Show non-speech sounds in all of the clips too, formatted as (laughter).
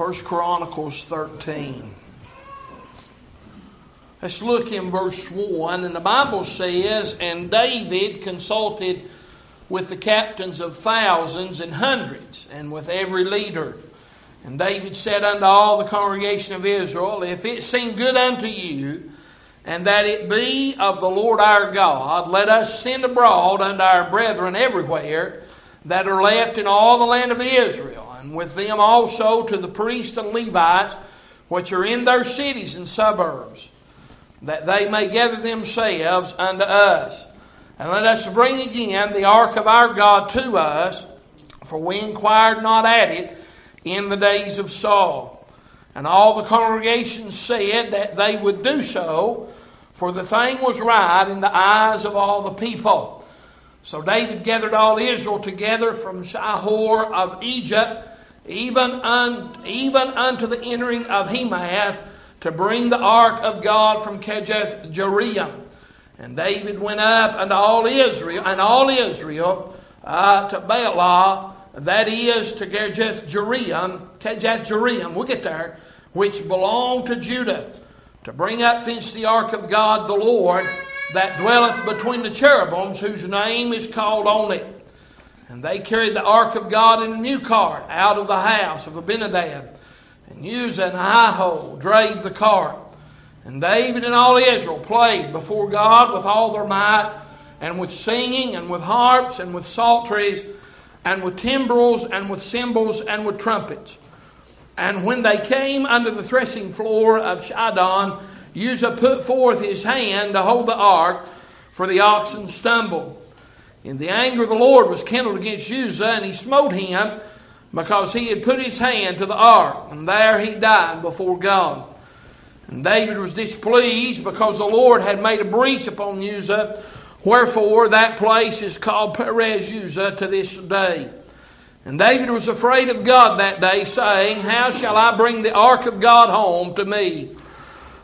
1 Chronicles 13. Let's look in verse 1. And the Bible says, And David consulted with the captains of thousands and hundreds, and with every leader. And David said unto all the congregation of Israel, If it seem good unto you, and that it be of the Lord our God, let us send abroad unto our brethren everywhere that are left in all the land of Israel, and with them also to the priests and Levites which are in their cities and suburbs, that they may gather themselves unto us. And let us bring again the ark of our God to us, for we inquired not at it in the days of Saul. And all the congregation said that they would do so, for the thing was right in the eyes of all the people. So David gathered all Israel together from Shihor of Egypt, even, un, even unto the entering of Hemath, to bring the ark of God from Kirjath Jearim. And David went up unto all Israel, and all Israel uh, to Baalah, that is to Kirjath Jearim, Kirjath Jearim, we'll get there, which belonged to Judah, to bring up thence the ark of God the Lord, that dwelleth between the cherubims, whose name is called on it. And they carried the ark of God in a new cart out of the house of Abinadab. And Uzzah and Ahio drave the cart. And David and all Israel played before God with all their might, and with singing, and with harps, and with psalteries, and with timbrels, and with cymbals, and with trumpets. And when they came under the threshing floor of Chidon, Uzzah put forth his hand to hold the ark, for the oxen stumbled. And the anger of the Lord was kindled against Uzzah, and he smote him because he had put his hand to the ark, and there he died before God. And David was displeased because the Lord had made a breach upon Uzzah, wherefore that place is called Perez Uzzah to this day. And David was afraid of God that day, saying, How shall I bring the ark of God home to me?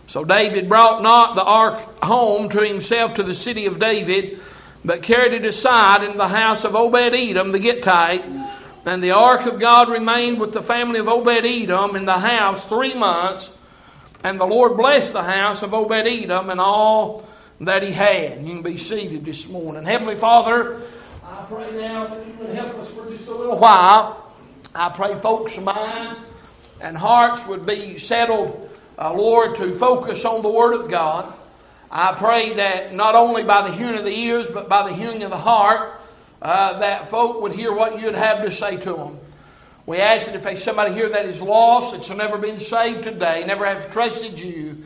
So David brought not the ark home to himself to the city of David, but carried it aside in the house of Obed Edom the Gittite. And the ark of God remained with the family of Obed Edom in the house three months. And the Lord blessed the house of Obed Edom and all that he had. You can be seated this morning. Heavenly Father, I pray now that you would help us for just a little while. I pray folks' minds and hearts would be settled uh, Lord, to focus on the Word of God. I pray that not only by the hearing of the ears, but by the hearing of the heart, uh, that folk would hear what you'd have to say to them. We ask that if there's somebody here that is lost, that's never been saved today, never has trusted you,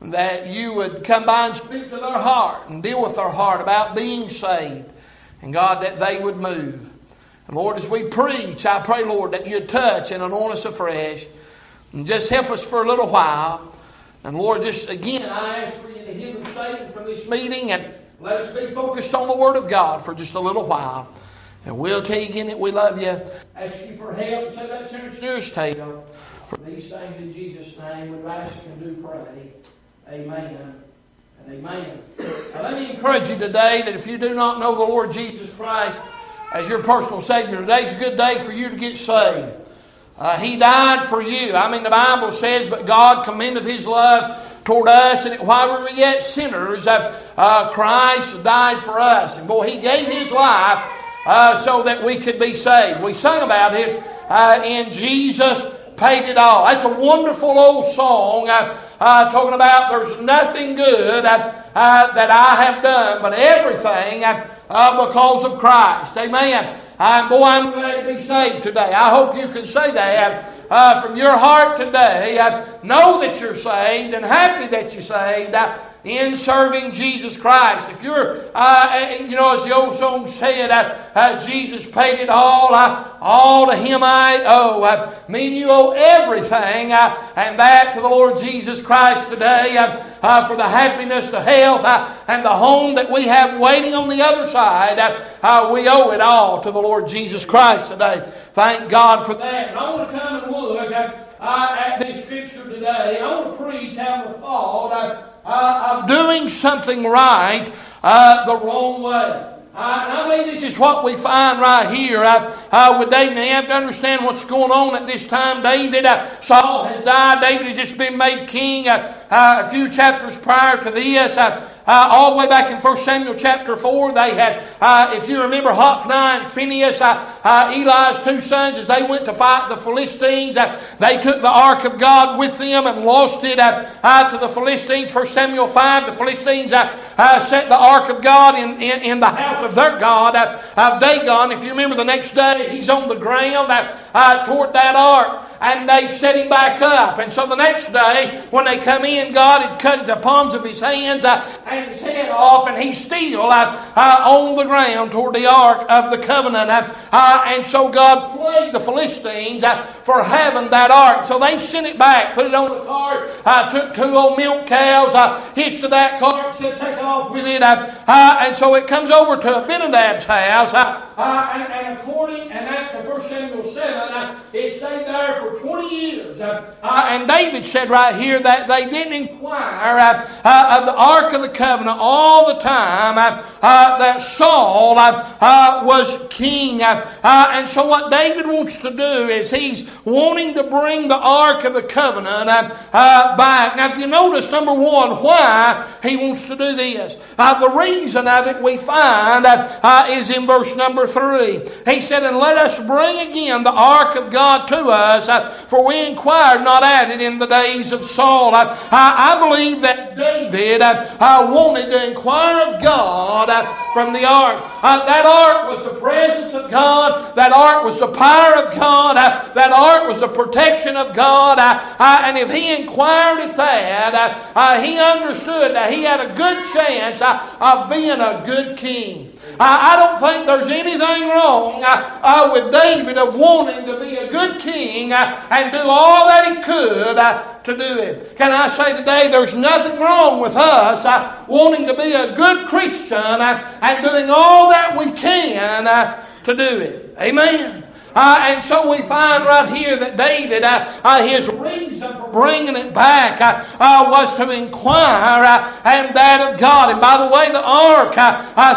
that you would come by and speak to their heart and deal with their heart about being saved. And God, that they would move. And Lord, as we preach, I pray, Lord, that you'd touch and anoint us afresh. And just help us for a little while. And Lord, just again, I ask for you hinder Satan from this meeting and let us be focused on the Word of God for just a little while. And we'll tell you again that we love you. Ask you for help. Say that sinner's nearest table. For these things in Jesus' name, we ask and do pray. Amen. And amen. Now, let me encourage you today that if you do not know the Lord Jesus Christ as your personal Savior, today's a good day for you to get saved. Uh, he died for you. I mean, the Bible says, but God commendeth His love toward us, and while we were yet sinners, uh, uh, Christ died for us. And boy, He gave His life uh, so that we could be saved. We sung about it uh, in Jesus Paid It All. That's a wonderful old song uh, talking about there's nothing good that I have done, but everything because of Christ. Amen. I'm, boy, I'm glad to be saved today. I hope you can say that uh, from your heart today. Uh, know that you're saved and happy that you're saved. Uh, in serving Jesus Christ. If you're, uh, you know, as the old song said, uh, uh, Jesus paid it all, uh, all to Him I owe. Uh, me and you owe everything, uh, and that to the Lord Jesus Christ today uh, for the happiness, the health, and the home that we have waiting on the other side. we owe it all to the Lord Jesus Christ today. Thank God for that. And I want to come and look at, at this scripture today. I want to preach out of the thought uh, of doing something right uh, the wrong way. Uh, I believe this is what we find right here uh, uh, with David. Now, you have to understand what's going on at this time. David, uh, Saul has died. David has just been made king uh, uh, a few chapters prior to this. Uh, all the way back in 1 Samuel chapter 4, they had, uh, if you remember, Hophni and Phinehas, uh, uh, Eli's two sons, as they went to fight the Philistines, uh, they took the ark of God with them and lost it uh, to the Philistines. 1 Samuel 5, the Philistines set the ark of God in, in, in the house of their God, of Dagon. If you remember, the next day, he's on the ground toward that ark and they set him back up. And so the next day, when they come in, God had cut the palms of his hands uh, and his head off, and he's still uh, uh, on the ground toward the ark of the covenant. Uh, uh, and so God plagued the Philistines uh, for having that ark. So they sent it back, put it on the cart, took two old milk cows, hitched to that cart, said, take off with it. and so it comes over to Abinadab's house. and, and according, and after 1 Samuel 7, it stayed there for 20 years. Uh, uh, and David said right here that they didn't inquire uh, uh of the Ark of the Covenant all the time uh, uh, that Saul was king. and so, what David wants to do is he's wanting to bring the Ark of the Covenant back. Now, if you notice, number one, why he wants to do this. the reason of it we find is in verse number three. He said, And let us bring again the Ark of God to us for we inquired not at it in the days of Saul. I, I, I believe that David I, I, wanted to inquire of God uh, from the ark. Uh, that ark was the presence of God. That ark was the power of God. Uh, that ark was the protection of God. and if he inquired at that, he understood that he had a good chance of being a good king. I, don't think there's anything wrong uh, uh, with David of wanting to be a good king uh, and do all that he could uh, to do it. Can I say today there's nothing wrong with us uh, wanting to be a good Christian uh, and doing all that we can to do it? Amen. Uh, and so we find right here that David, uh, uh, his reason for bringing it back uh, uh, was to inquire uh, and that of God. And by the way, the ark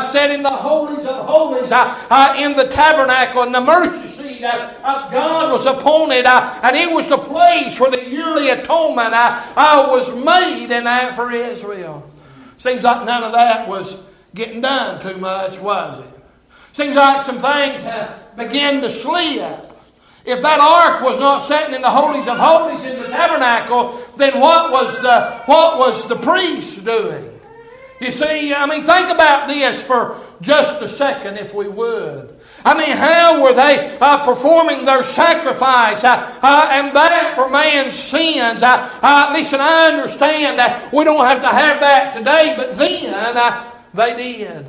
set in the holies of holies in the tabernacle and the mercy seat of God was upon it, and it was the place where the yearly atonement was made in that for Israel. Seems like none of that was getting done too much, was it? Seems like some things began to slip. If that ark was not sitting in the holies of holies in the tabernacle, then what was the what was the priest doing? You see, I mean, think about this for just a second, if we would. I mean, how were they uh, performing their sacrifice uh, uh, and that for man's sins? Uh, uh, listen, I understand that we don't have to have that today, but then uh, they did.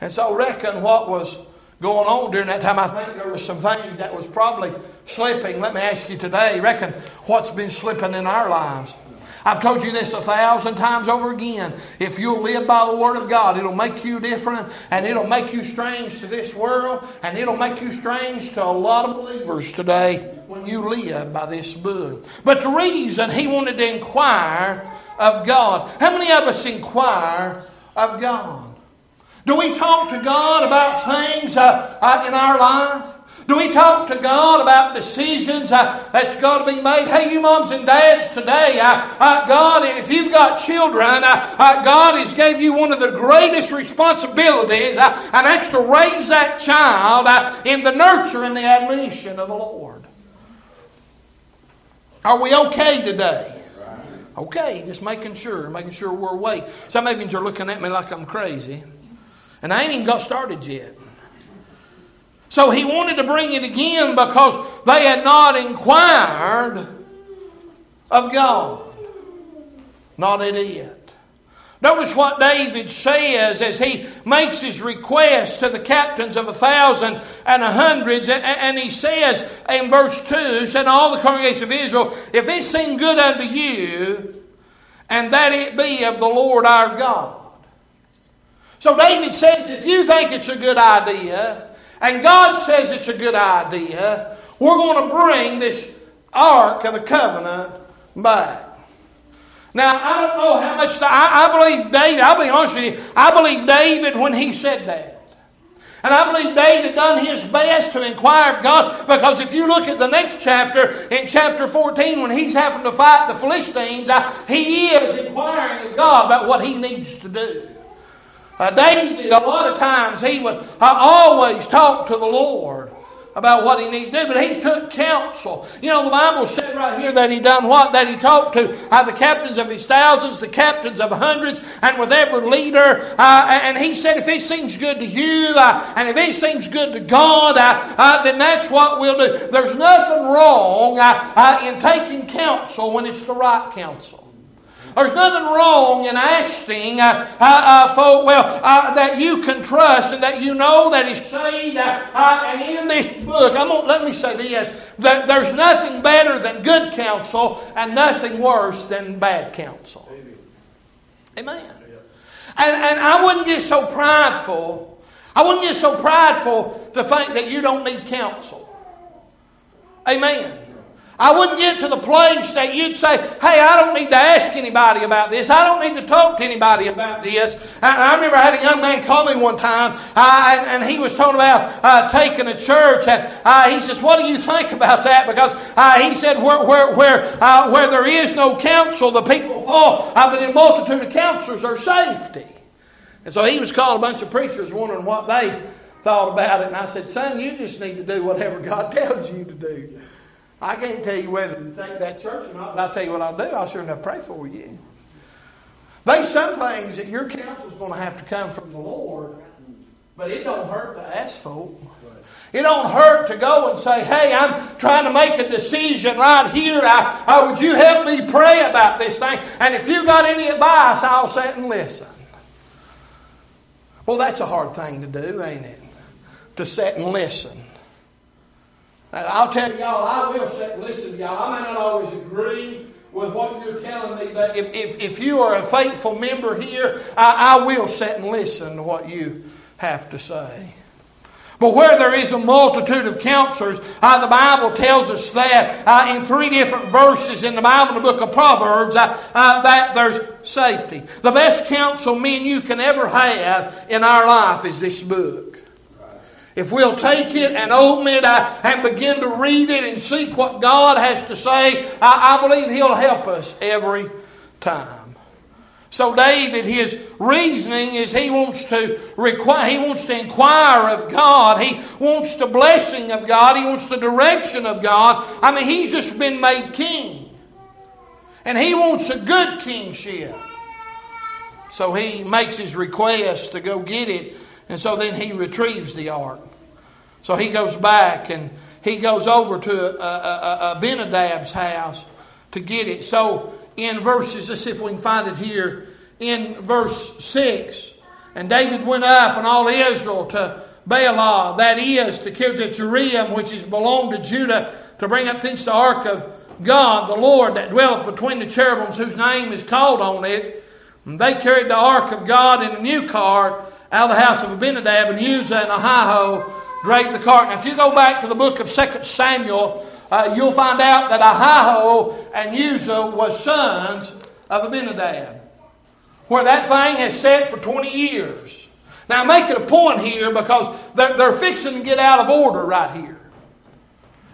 And so reckon what was going on during that time. I think there were some things that was probably slipping. Let me ask you today, reckon what's been slipping in our lives? I've told you this a thousand times over again. If you'll live by the Word of God, it'll make you different and it'll make you strange to this world and it'll make you strange to a lot of believers today when you live by this book. But the reason he wanted to inquire of God, how many of us inquire of God? Do we talk to God about things uh, uh, in our life? Do we talk to God about decisions uh, that's got to be made? Hey, you moms and dads today, uh, uh, God, if you've got children, uh, uh, God has gave you one of the greatest responsibilities, uh, and that's to raise that child in the nurture and the admonition of the Lord. Are we okay today? Okay, just making sure, making sure we're awake. Some of you are looking at me like I'm crazy. And I ain't even got started yet. So he wanted to bring it again because they had not inquired of God. Not at it. Notice what David says as he makes his request to the captains of a thousand and a hundreds. And he says in verse 2 said, All the congregation of Israel, if it seem good unto you, and that it be of the Lord our God. So David says, if you think it's a good idea, and God says it's a good idea, we're going to bring this Ark of the Covenant back. Now, I don't know how much, the, I, I believe David, I'll be honest with you, I believe David when he said that. And I believe David done his best to inquire of God because if you look at the next chapter, in chapter 14, when he's having to fight the Philistines, uh, he is inquiring of God about what he needs to do. Uh, David, a lot of times, he would uh, always talk to the Lord about what he needed to do, but he took counsel. You know, the Bible said right here that he done what? That he talked to uh, the captains of his thousands, the captains of hundreds, and with every leader. Uh, and he said, if it seems good to you, uh, and if it seems good to God, uh, uh, then that's what we'll do. There's nothing wrong uh, in taking counsel when it's the right counsel. There's nothing wrong in asking uh, uh, uh, well, uh, that you can trust and that you know that is saved. Uh, uh, and in this book, I'm gonna, let me say this: that there's nothing better than good counsel and nothing worse than bad counsel. Amen. Amen. And, and I wouldn't get so prideful. I wouldn't get so prideful to think that you don't need counsel. Amen. I wouldn't get to the place that you'd say, hey, I don't need to ask anybody about this. I don't need to talk to anybody about this. And I remember I had a young man call me one time, uh, and, and, he was talking about uh, taking a church. And uh, he says, what do you think about that? Because uh, he said, where, where, where, uh, where there is no counsel, the people fall. But in a multitude of counselors are safety. And so he was calling a bunch of preachers wondering what they thought about it. And I said, son, you just need to do whatever God (laughs) tells you to do. I can't tell you whether to take that church or not, but I'll tell you what I'll do. I'll sure enough pray for you. There's some things that your counsel's going to have to come from the Lord, but it don't hurt to ask for. It don't hurt to go and say, hey, I'm trying to make a decision right here. I, I, would you help me pray about this thing? And if you got any advice, I'll sit and listen. Well, that's a hard thing to do, ain't it? To sit and listen. I'll tell y'all, I will sit and listen to y'all. I may not always agree with what you're telling me, but if, if, if you are a faithful member here, I, I will sit and listen to what you have to say. But where there is a multitude of counselors, uh, the Bible tells us that uh, in three different verses in the Bible, the book of Proverbs, uh, uh that there's safety. The best counsel men you can ever have in our life is this book. If we'll take it and open it uh, and begin to read it and seek what God has to say, I, I believe He'll help us every time. So David, his reasoning is he wants to require, he wants to inquire of God. He wants the blessing of God. He wants the direction of God. I mean, he's just been made king. And he wants a good kingship. So he makes his request to go get it and so then he retrieves the ark. So he goes back and he goes over to uh, uh, uh, Abinadab's house to get it. So in verses, let's see if we can find it here. In verse 6, and David went up and all Israel to Baalah, that is, to Kirjath which is belonged to Judah, to bring up thence the ark of God, the Lord that dwelleth between the cherubims, whose name is called on it. And they carried the ark of God in a new cart out of the house of Abinadab, and Uzzah and Ahio draped the cart. Now, if you go back to the book of 2 Samuel, uh, you'll find out that Ahio and Uzzah was sons of Abinadab, where that thing has sat for 20 years. Now, make it a point here because they're, they're fixing to get out of order right here.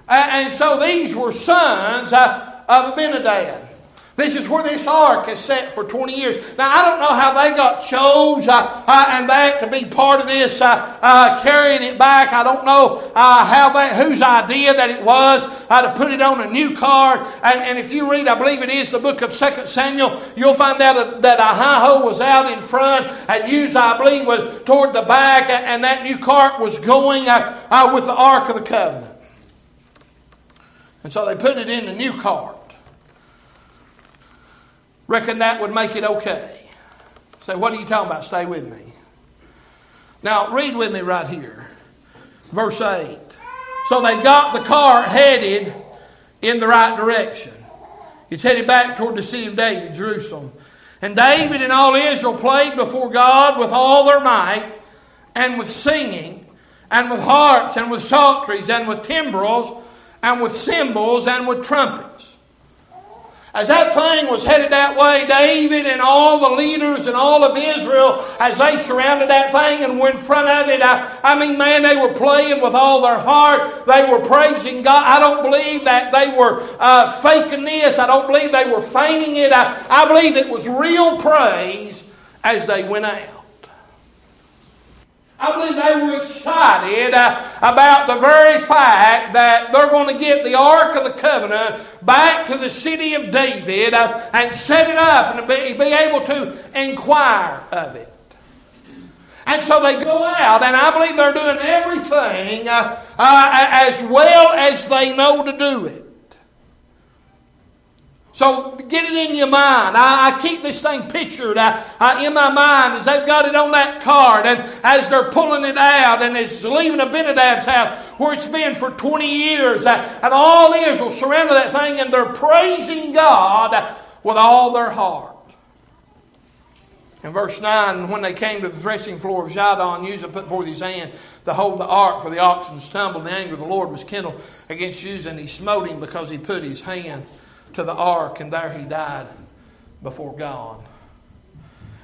And, and so these were sons uh, of Abinadab. This is where this ark is set for 20 years. Now, I don't know how they got chose uh, uh, and back to be part of this, uh, uh carrying it back. I don't know uh, how that, whose idea that it was uh, to put it on a new cart. And, and, if you read, I believe it is the book of 2 Samuel, you'll find out that Ahio was out in front and Uzzah, I believe, was toward the back, and that new cart was going with the Ark of the Covenant. And so they put it in the new cart. Reckon that would make it okay. Say, what are you talking about? Stay with me. Now, read with me right here. Verse 8. So they got the car headed in the right direction. It's headed back toward the city of David, Jerusalem. And David and all Israel played before God with all their might, and with singing, and with harps, and with psalteries, and with timbrels, and with cymbals, and with trumpets. As that thing was headed that way, David and all the leaders and all of Israel, as they surrounded that thing and were in front of it, I, I mean, man, they were playing with all their heart. They were praising God. I don't believe that they were uh, faking this. I don't believe they were feigning it. I, I believe it was real praise as they went out. I believe they were excited uh, about the very fact that they're going to get the Ark of the Covenant back to the city of David uh, and set it up and be, be able to inquire of it. And so they go out, and I believe they're doing everything uh, uh as well as they know to do it. So get it in your mind. I, I keep this thing pictured uh, uh, in my mind as they've got it on that card and as they're pulling it out and it's leaving Abinadab's house where it's been for 20 years. And all Israel surrounded that thing and they're praising God with all their heart. In verse 9, when they came to the threshing floor of Zidon, Uzzah put forth his hand to hold the ark, for the oxen stumbled. And the anger of the Lord was kindled against Uzzah, and he smote him because he put his hand to the ark, and there he died before God.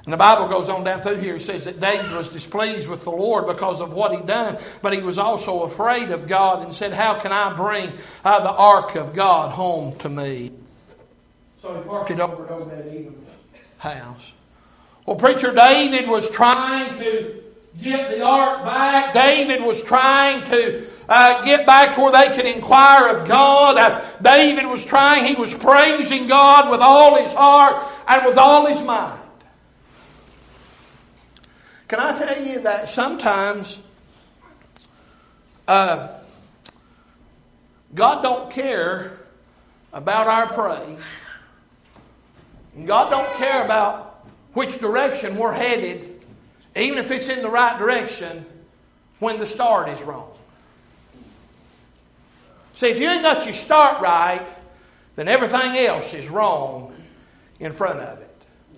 And the Bible goes on down through here. It says that David was displeased with the Lord because of what he'd done, but he was also afraid of God and said, How can I bring uh, the ark of God home to me? So he parked it over to that Edom's house. Well, preacher David was trying to get the ark back. David was trying to uh, get back where they could inquire of God. Uh, David was trying, he was praising God with all his heart and with all his mind. Can I tell you that sometimes uh, God don't care about our praise. God don't care about which direction we're headed, even if it's in the right direction, when the start is wrong. See, if you ain't got your start right, then everything else is wrong in front of it.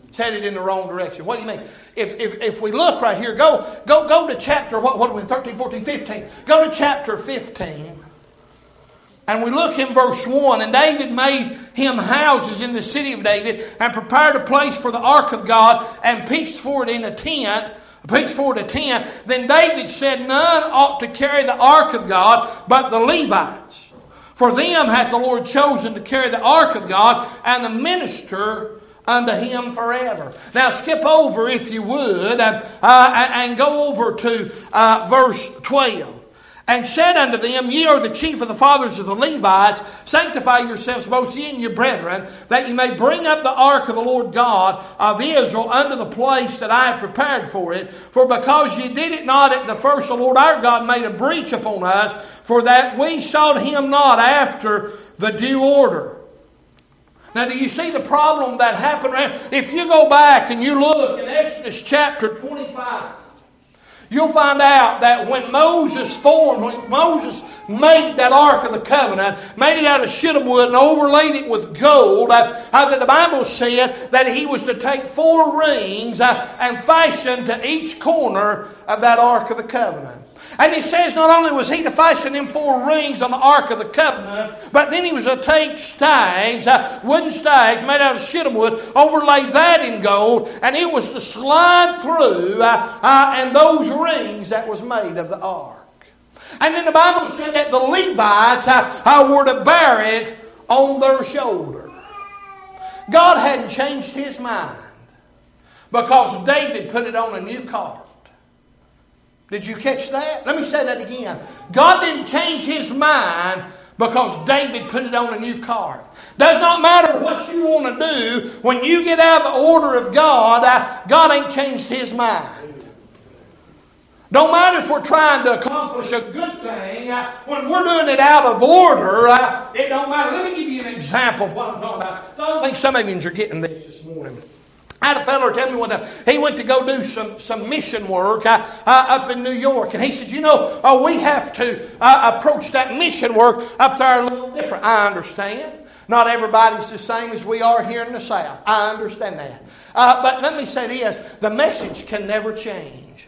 It's headed in the wrong direction. What do you mean? If, if, if we look right here, go, go, go to chapter, what, what are we in, 13, 14, 15? Go to chapter 15. And we look in verse 1, and David made him houses in the city of David and prepared a place for the ark of God and pitched for it in a tent. Pitched for it a tent. Then David said, None ought to carry the ark of God but the Levites. For them hath the Lord chosen to carry the ark of God and to minister unto him forever. Now skip over, if you would, uh, uh, and go over to uh, verse 12 and said unto them, Ye are the chief of the fathers of the Levites, sanctify yourselves both ye and your brethren, that ye may bring up the ark of the Lord God of Israel unto the place that I have prepared for it. For because ye did it not at the first, the Lord our God made a breach upon us, for that we sought him not after the due order. Now, do you see the problem that happened? If you go back and you look in Exodus chapter 25, You'll find out that when Moses formed, when Moses made that Ark of the Covenant, made it out of shittim wood and overlaid it with gold, uh, uh, the Bible said that he was to take four rings uh, and fashion to each corner of that Ark of the Covenant. And he says not only was he to fashion them four rings on the Ark of the Covenant, but then he was to take stags, uh, wooden stags made out of shittim wood, overlay that in gold, and it was to slide through uh, uh, and those rings that was made of the Ark. And then the Bible said that the Levites uh, uh, were to bear it on their shoulder. God hadn't changed his mind because David put it on a new cart. Did you catch that? Let me say that again. God didn't change his mind because David put it on a new card. Does not matter what you want to do, when you get out of the order of God, uh, God ain't changed his mind. Don't matter if we're trying to accomplish a good thing, uh, when we're doing it out of order, uh, it don't matter. Let me give you an example of what I'm talking about. So I don't think some of you are getting this this morning. I had a fellow tell me one time he went to go do some, some mission work uh, uh, up in New York, and he said, "You know, uh, we have to uh, approach that mission work up there a little different." I understand. Not everybody's the same as we are here in the South. I understand that. Uh, but let me say this: the message can never change.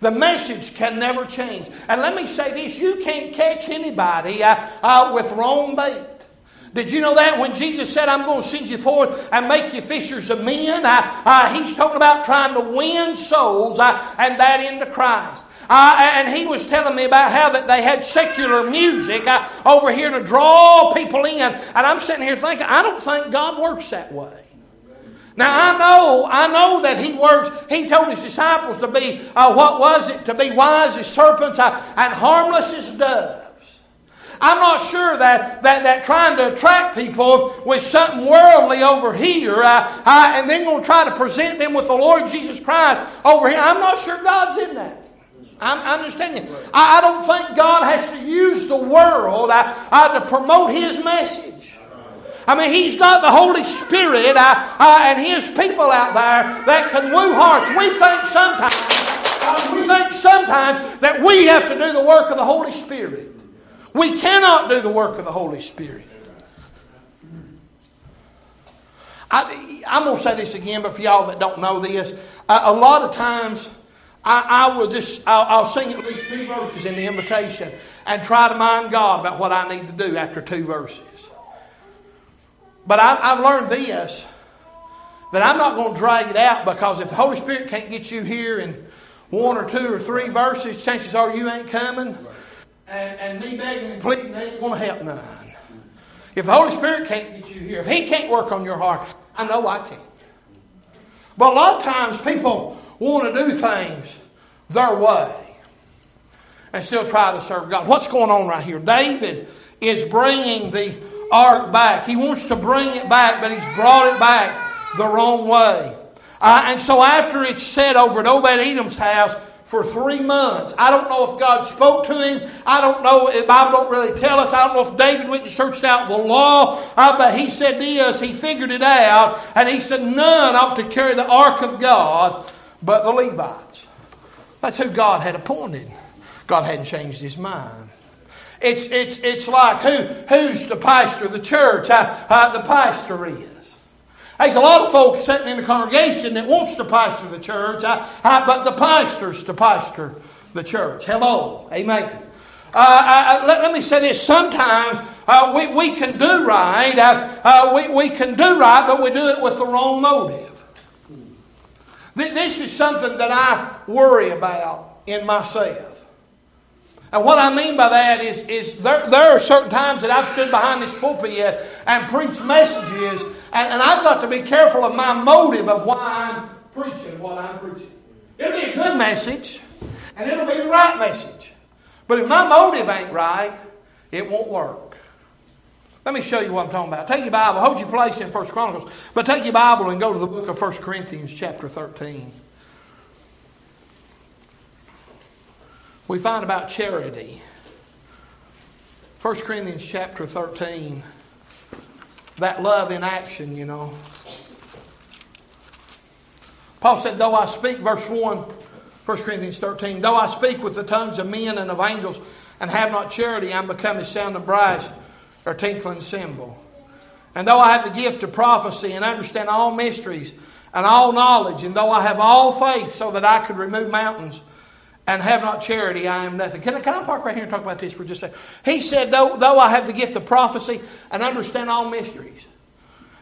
The message can never change. And let me say this: you can't catch anybody uh, with wrong bait. Did you know that when Jesus said, I'm going to send you forth and make you fishers of men? Uh, he's talking about trying to win souls and that into Christ. Uh, and he was telling me about how that they had secular music over here to draw people in. And I'm sitting here thinking, I don't think God works that way. Now I know, I know that he works. He told his disciples to be uh, what was it? To be wise as serpents uh, and harmless as doves. I'm not sure that, that, that trying to attract people with something worldly over here uh, uh, and then going to try to present them with the Lord Jesus Christ over here, I'm not sure God's in that. I'm, I understand you. I, I, don't think God has to use the world uh, to promote His message. I mean, He's got the Holy Spirit and His people out there that can woo hearts. We think sometimes, we think sometimes that we have to do the work of the Holy Spirit. We cannot do the work of the Holy Spirit. I, am going to say this again, but for y'all that don't know this, uh, a lot of times I, I will just, I'll, I'll, sing at least two verses in the invitation and try to mind God about what I need to do after two verses. But I've, I've learned this that I'm not going to drag it out because if the Holy Spirit can't get you here in one or two or three verses, chances are you ain't coming and, and me begging and pleading ain't going to help none. If the Holy Spirit can't get you here, if He can't work on your heart, I know I can't. But a lot of times people want to do things their way and still try to serve God. What's going on right here? David is bringing the ark back. He wants to bring it back, but he's brought it back the wrong way. Uh, and so after it's set over at Obed Edom's house, for three months. I don't know if God spoke to him. I don't know. The Bible don't really tell us. I don't know if David went and searched out the law. Uh, but he said this. He figured it out. And he said none ought to carry the ark of God but the Levites. That's who God had appointed. God hadn't changed his mind. It's, it's, it's like who, who's the pastor of the church? Uh, uh, the pastor is. There's a lot of folks sitting in the congregation that wants to pastor the church, uh, uh, but the pastor's to pastor the church. Hello. Amen. Uh, uh, uh let, let, me say this. Sometimes uh, we, we can do right. we, we can do right, but we do it with the wrong motive. This is something that I worry about in myself. And what I mean by that is, is there, there are certain times that I've stood behind this pulpit and preached messages, and, and I've got to be careful of my motive of why I'm preaching what I'm preaching. It'll be a good message, and it'll be the right message. But if my motive ain't right, it won't work. Let me show you what I'm talking about. Take your Bible, hold your place in First Chronicles, but take your Bible and go to the book of First Corinthians, chapter 13. we find about charity. 1 Corinthians chapter 13. That love in action, you know. Paul said, Though I speak, verse 1, 1 Corinthians 13, though I speak with the tongues of men and of angels and have not charity, I'm become as sounding brass or tinkling cymbal. And though I have the gift of prophecy and understand all mysteries and all knowledge, and though I have all faith so that I could remove mountains, and have not charity, I am nothing. Can I, can I park right here and talk about this for just a second? He said, though, though I have the gift of prophecy and understand all mysteries,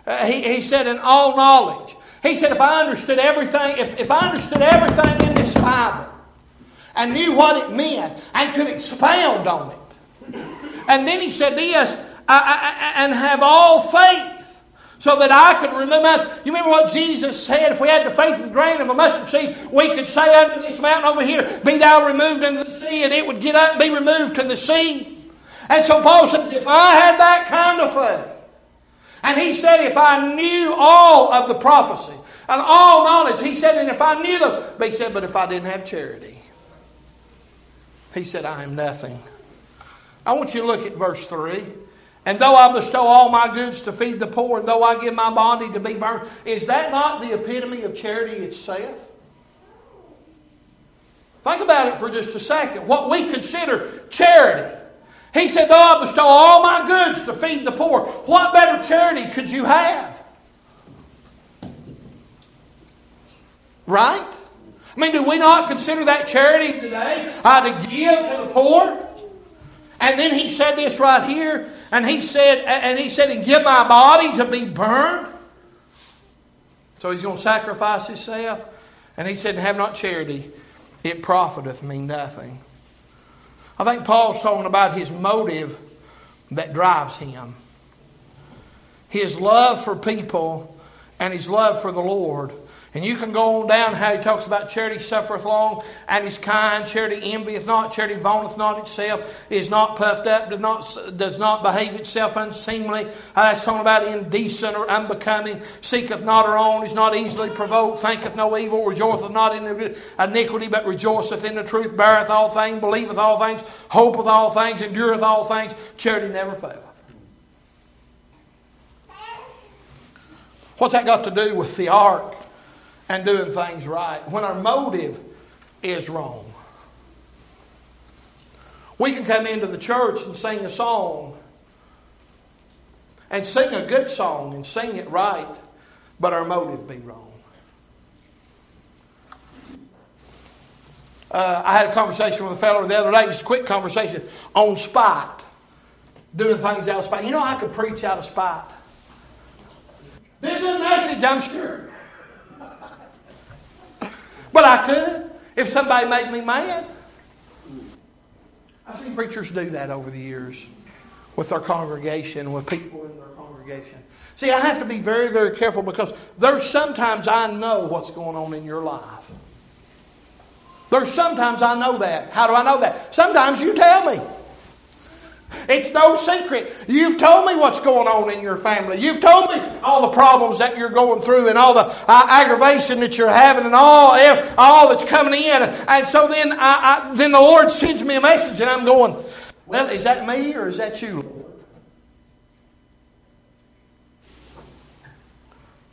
uh, he, he said, in all knowledge. He said, if I understood everything, if, if I understood everything in this Bible and knew what it meant and could expound on it. And then he said this, I, I, and have all faith so that I could mountains. You remember what Jesus said? If we had the faith of the grain of a mustard seed, we could say unto this mountain over here, Be thou removed into the sea, and it would get up and be removed to the sea. And so Paul says, If I had that kind of faith, and he said, If I knew all of the prophecy and all knowledge, he said, And if I knew those, but he said, But if I didn't have charity, he said, I am nothing. I want you to look at verse 3. And though I bestow all my goods to feed the poor, and though I give my body to be burned, is that not the epitome of charity itself? Think about it for just a second. What we consider charity. He said, Though I bestow all my goods to feed the poor, what better charity could you have? Right? I mean, do we not consider that charity today? Uh, to give to the poor? And then he said this right here, and he said, and he said, and give my body to be burned. So he's going to sacrifice himself. And he said, have not charity, it profiteth me nothing. I think Paul's talking about his motive that drives him. His love for people and his love for the Lord and you can go on down how he talks about charity suffereth long and is kind, charity envieth not, charity vaunteth not itself, is not puffed up, does not, does not behave itself unseemly. Uh, that's talking about indecent or unbecoming, seeketh not her own, is not easily provoked, thinketh no evil, rejoiceth not in iniquity, but rejoiceth in the truth, beareth all things, believeth all things, hopeth all things, endureth all things. Charity never faileth. What's that got to do with the ark? And doing things right when our motive is wrong. We can come into the church and sing a song and sing a good song and sing it right, but our motive be wrong. Uh, I had a conversation with a fellow the other day, just a quick conversation on spite, doing things out of spite. You know, I could preach out of spite. A good message, I'm sure. But I could if somebody made me mad. I've seen preachers do that over the years with their congregation, with people in their congregation. See, I have to be very, very careful because there's sometimes I know what's going on in your life. There's sometimes I know that. How do I know that? Sometimes you tell me. It's no secret. You've told me what's going on in your family. You've told me all the problems that you're going through and all the uh, aggravation that you're having and all, all that's coming in. And so then, I, I, then the Lord sends me a message and I'm going, well, is that me or is that you,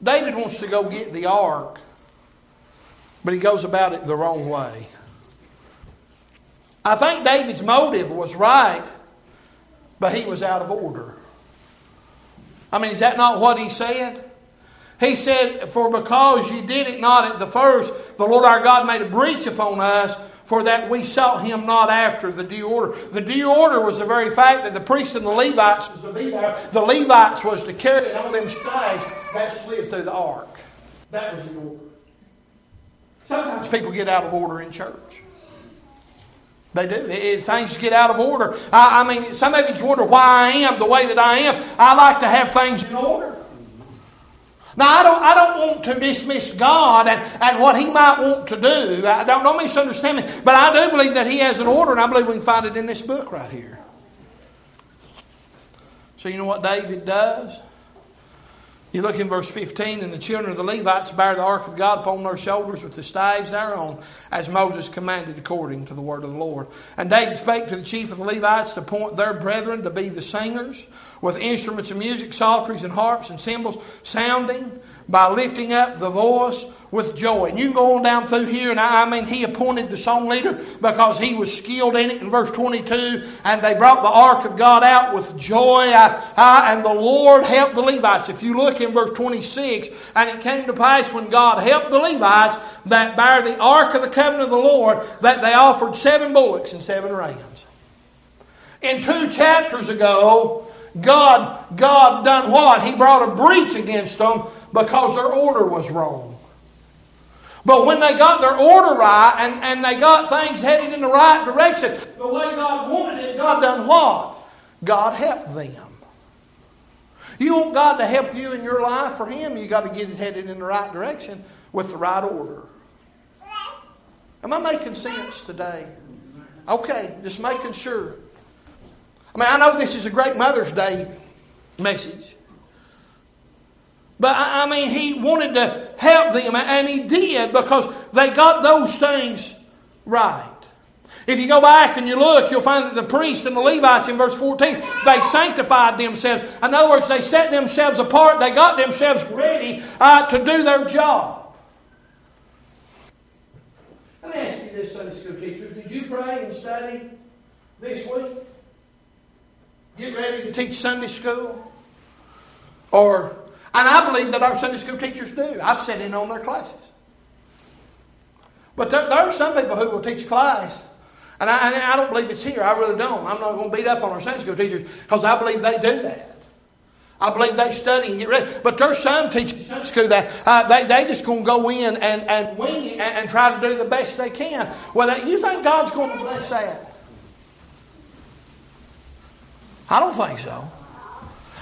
David wants to go get the ark, but he goes about it the wrong way. I think David's motive was right but he was out of order. I mean, is that not what he said? He said, For because you did it not at the first, the Lord our God made a breach upon us, for that we sought him not after the due order. The due order was the very fact that the priests and the Levites was to be there. The Levites was to carry it on them staves that slid through the ark. That was the order. Sometimes people get out of order in church. They do. It, things get out of order. I, I mean, some of you wonder why I am the way that I am. I like to have things in order. Now, I don't, I don't want to dismiss God and, and what He might want to do. I don't, don't misunderstand me. But I do believe that He has an order, and I believe we can find it in this book right here. So, you know what David does? You look in verse 15, and the children of the Levites bear the ark of God upon their shoulders with the staves thereon, as Moses commanded according to the word of the Lord. And David spake to the chief of the Levites to appoint their brethren to be the singers, with instruments of music, psalteries, and harps, and cymbals, sounding by lifting up the voice with joy. And you can go on down through here, and I, I, mean, he appointed the song leader because he was skilled in it in verse 22. And they brought the ark of God out with joy, I, I, and the Lord helped the Levites. If you look in verse 26, and it came to pass when God helped the Levites that bear the ark of the covenant of the Lord, that they offered seven bullocks and seven rams. In two chapters ago, God, God done what? He brought a breach against them because their order was wrong. But when they got their order right and, and they got things headed in the right direction, the way God wanted it, God done what? God helped them. You want God to help you in your life for Him, you got to get it headed in the right direction with the right order. Am I making sense today? Okay, just making sure. I mean, I know this is a great Mother's Day message. But I mean, he wanted to help them, and he did because they got those things right. If you go back and you look, you'll find that the priests and the Levites in verse 14, they sanctified themselves. In other words, they set themselves apart, they got themselves ready uh, to do their job. Let me ask you this, Sunday school teachers. Did you pray and study this week? Get ready to teach Sunday school? Or and I believe that our Sunday school teachers do. I've sat in on their classes. But there, there are some people who will teach class And I, and I don't believe it's here. I really don't. I'm not going to beat up on our Sunday school teachers because I believe they do that. I believe they study and get ready. But there's some teachers Sunday school that uh, they, they just going to go in and, and and, and, try to do the best they can. Well, you think God's going to bless that? I don't think so.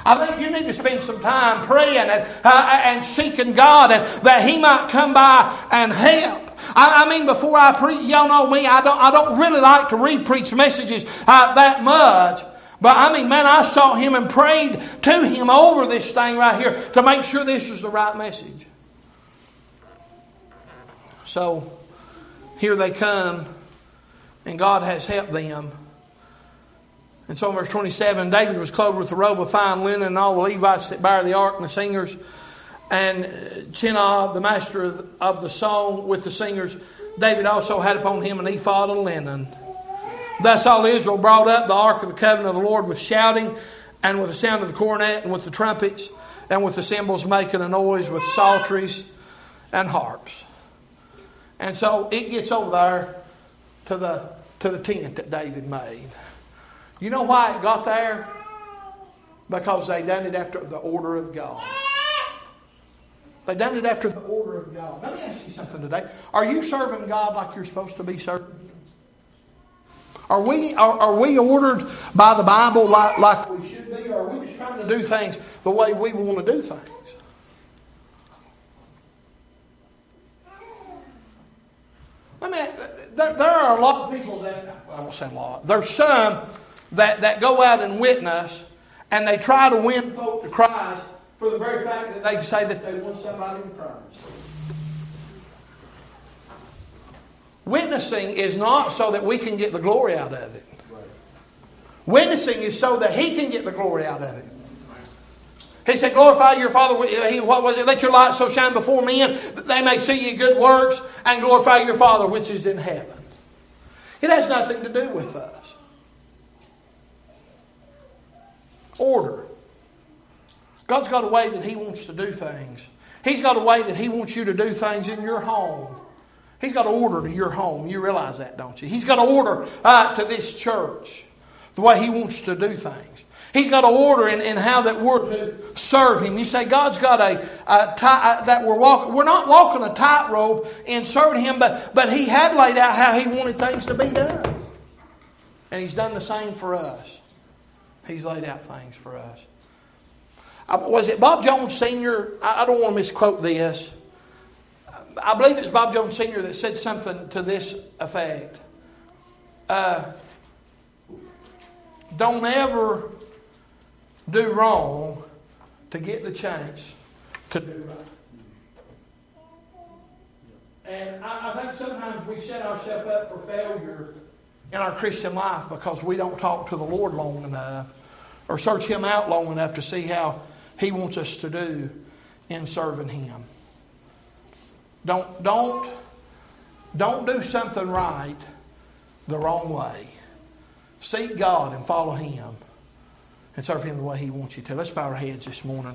I think you need to spend some time praying and, uh, and seeking God and that He might come by and help. I, I mean, before I preach, y'all know me, I don't, I don't really like to read preach messages uh, that much. But I mean, man, I saw him and prayed to him over this thing right here to make sure this was the right message. So here they come, and God has helped them. And so in verse 27, David was clothed with a robe of fine linen, and all the Levites that bear the ark and the singers, and uh, Chenah, the master of the song, with the singers. David also had upon him an ephod of linen. Thus all Israel brought up the ark of the covenant of the Lord with shouting, and with the sound of the cornet, and with the trumpets, and with the cymbals making a noise, with psalteries and harps. And so it gets over there to the, to the tent that David made. You know why it got there? Because they done it after the order of God. They done it after the order of God. Let me ask you something today. Are you serving God like you're supposed to be serving? Are we, are, are we ordered by the Bible like, like we should be, or are we just trying to do things the way we want to do things? I mean, there, there are a lot of people that, I won't say a lot, there's some that, that go out and witness and they try to win folk to Christ for the very fact that they say that they want somebody to Christ. Witnessing is not so that we can get the glory out of it. Witnessing is so that He can get the glory out of it. He said, Glorify your Father. He, what was it? Let your light so shine before men that they may see your good works and glorify your Father which is in heaven. It has nothing to do with us. Order. God's got a way that He wants to do things. He's got a way that He wants you to do things in your home. He's got an order to your home. You realize that, don't you? He's got an order uh, to this church, the way He wants to do things. He's got an order in, in how that we're to serve Him. You say God's got a, a tie, that we're walking. We're not walking a tightrope in serving Him, but but He had laid out how He wanted things to be done, and He's done the same for us. He's laid out things for us. Was it Bob Jones Sr.? I don't want to misquote this. I believe it was Bob Jones Sr. that said something to this effect. Uh, don't ever do wrong to get the chance to do right. And I, I think sometimes we set ourselves up for failure in our Christian life because we don't talk to the Lord long enough or search Him out long enough to see how He wants us to do in serving Him. Don't, don't, don't do something right the wrong way. Seek God and follow Him and serve Him the way He wants you to. Let's bow our heads this morning.